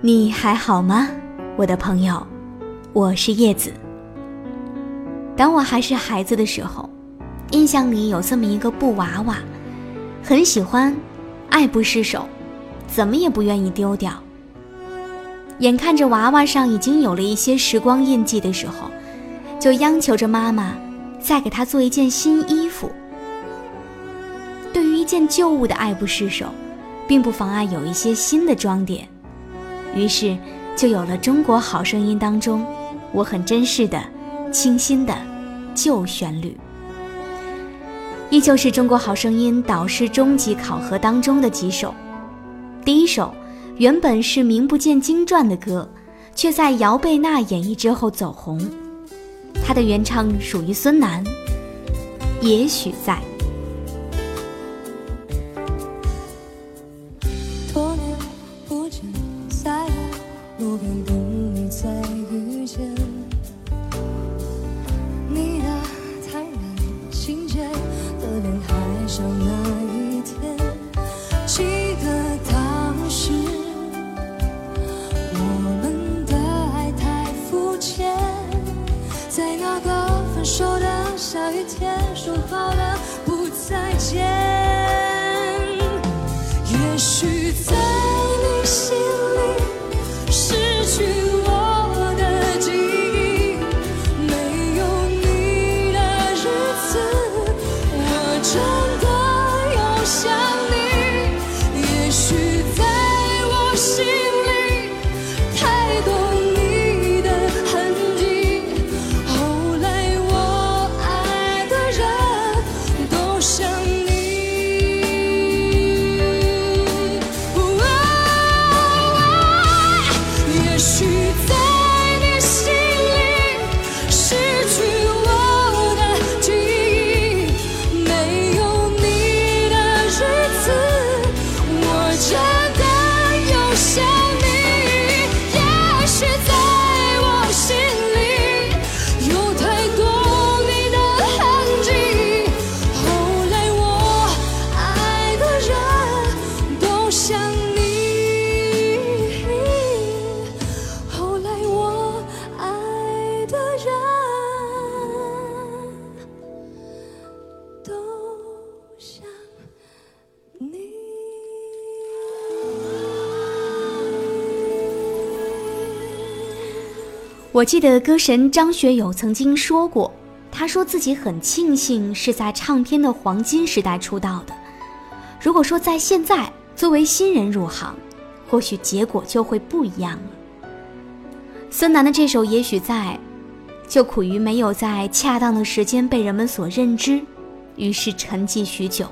你还好吗，我的朋友？我是叶子。当我还是孩子的时候，印象里有这么一个布娃娃，很喜欢，爱不释手，怎么也不愿意丢掉。眼看着娃娃上已经有了一些时光印记的时候，就央求着妈妈再给他做一件新衣服。对于一件旧物的爱不释手，并不妨碍有一些新的装点，于是就有了《中国好声音》当中我很珍视的、清新的。旧旋律，依旧是中国好声音导师终极考核当中的几首。第一首原本是名不见经传的歌，却在姚贝娜演绎之后走红。它的原唱属于孙楠，《也许在》。要等你再遇见，你的灿烂情节，特别爱上那一天。记得当时我们的爱太肤浅，在那个分手的下雨天，说好的。我记得歌神张学友曾经说过，他说自己很庆幸是在唱片的黄金时代出道的。如果说在现在作为新人入行，或许结果就会不一样了。孙楠的这首《也许在》，就苦于没有在恰当的时间被人们所认知，于是沉寂许久。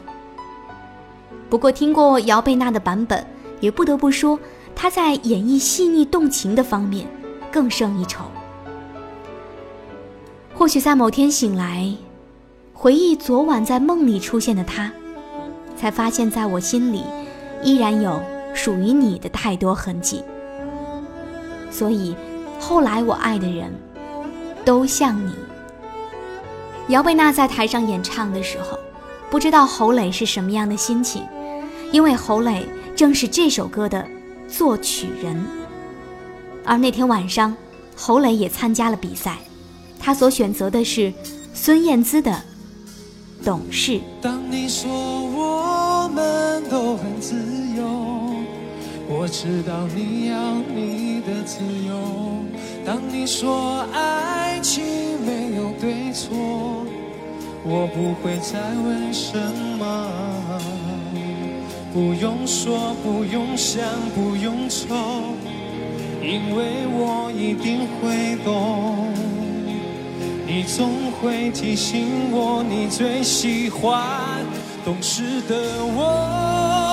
不过听过姚贝娜的版本，也不得不说她在演绎细腻动情的方面。更胜一筹。或许在某天醒来，回忆昨晚在梦里出现的他，才发现，在我心里依然有属于你的太多痕迹。所以，后来我爱的人，都像你。姚贝娜在台上演唱的时候，不知道侯磊是什么样的心情，因为侯磊正是这首歌的作曲人。而那天晚上，侯磊也参加了比赛，他所选择的是孙燕姿的《懂事》。当你说我们都很自由，我知道你要你的自由。当你说爱情没有对错，我不会再问什么。不用说，不用想，不用愁。因为我一定会懂，你总会提醒我，你最喜欢懂事的我。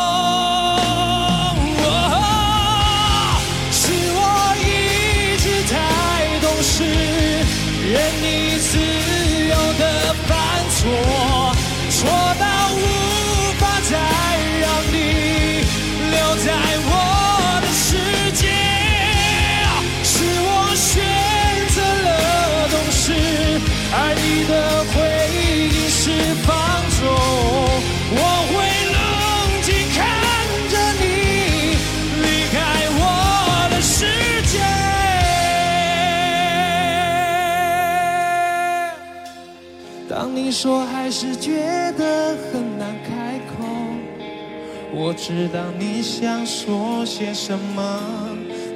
当你说还是觉得很难开口，我知道你想说些什么。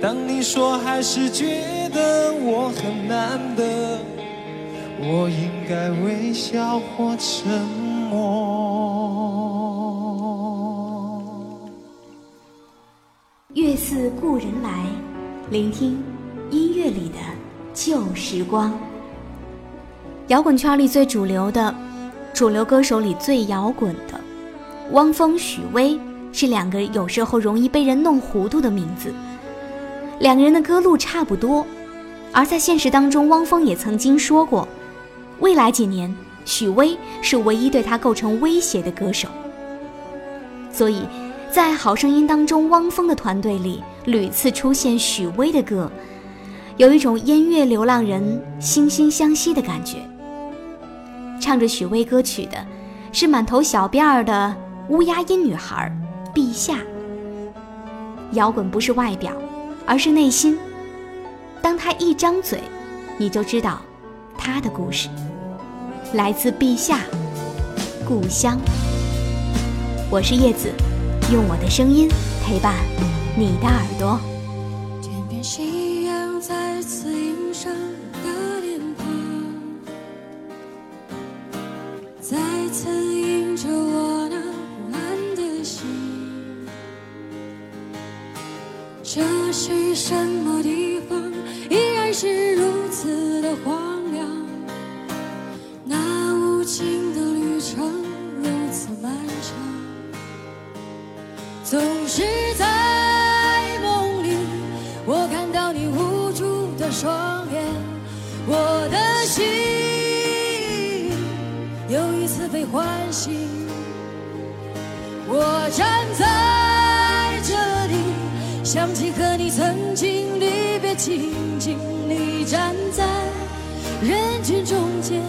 当你说还是觉得我很难得，我应该微笑或沉默。月似故人来，聆听音乐里的旧时光。摇滚圈里最主流的，主流歌手里最摇滚的，汪峰、许巍是两个有时候容易被人弄糊涂的名字。两个人的歌路差不多，而在现实当中，汪峰也曾经说过，未来几年，许巍是唯一对他构成威胁的歌手。所以，在《好声音》当中，汪峰的团队里屡次出现许巍的歌，有一种烟月流浪人惺惺相惜的感觉。唱着许巍歌曲的，是满头小辫儿的乌鸦音女孩陛下。摇滚不是外表，而是内心。当他一张嘴，你就知道他的故事。来自陛下，故乡。我是叶子，用我的声音陪伴你的耳朵。天边是什么地方？依然是如此的荒凉。那无尽的旅程如此漫长，总是在梦里，我看到你无助的双眼，我的心又一次被唤醒。我站在离别情景，你站在人群中间，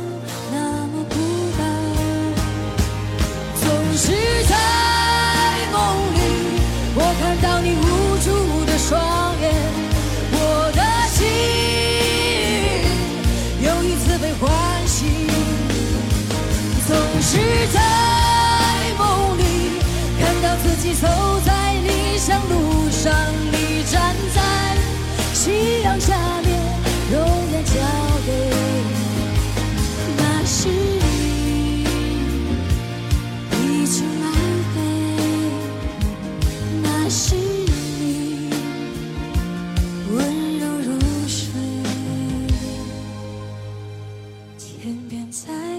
那么孤单。总是在梦里，我看到你无助的双眼，我的心又一次被唤醒。总是在梦里，看到自己走在理想路上，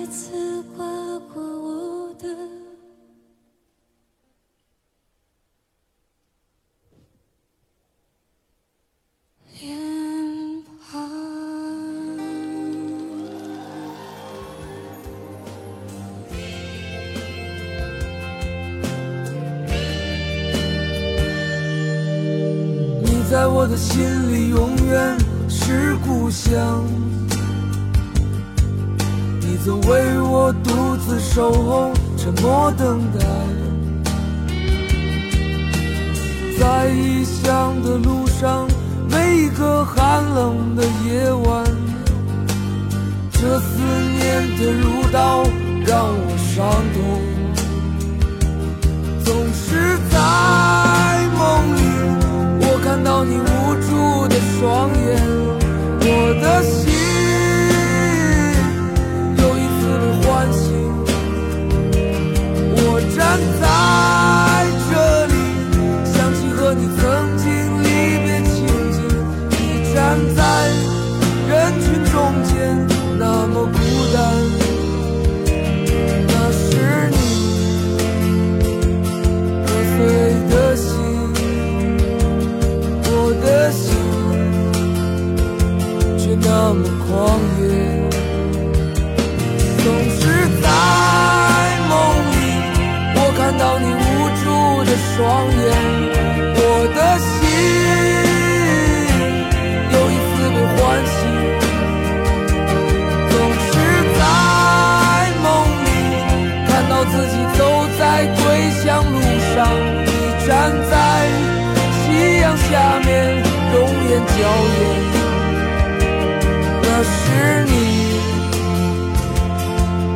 次划过我的脸庞。你在我的心里永远是故乡，你曾为我独自守候，沉默等待，在异乡的路上，每一个寒冷的夜晚，这思念的如刀让我伤痛。耀眼，那是你，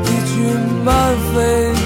一群漫飞。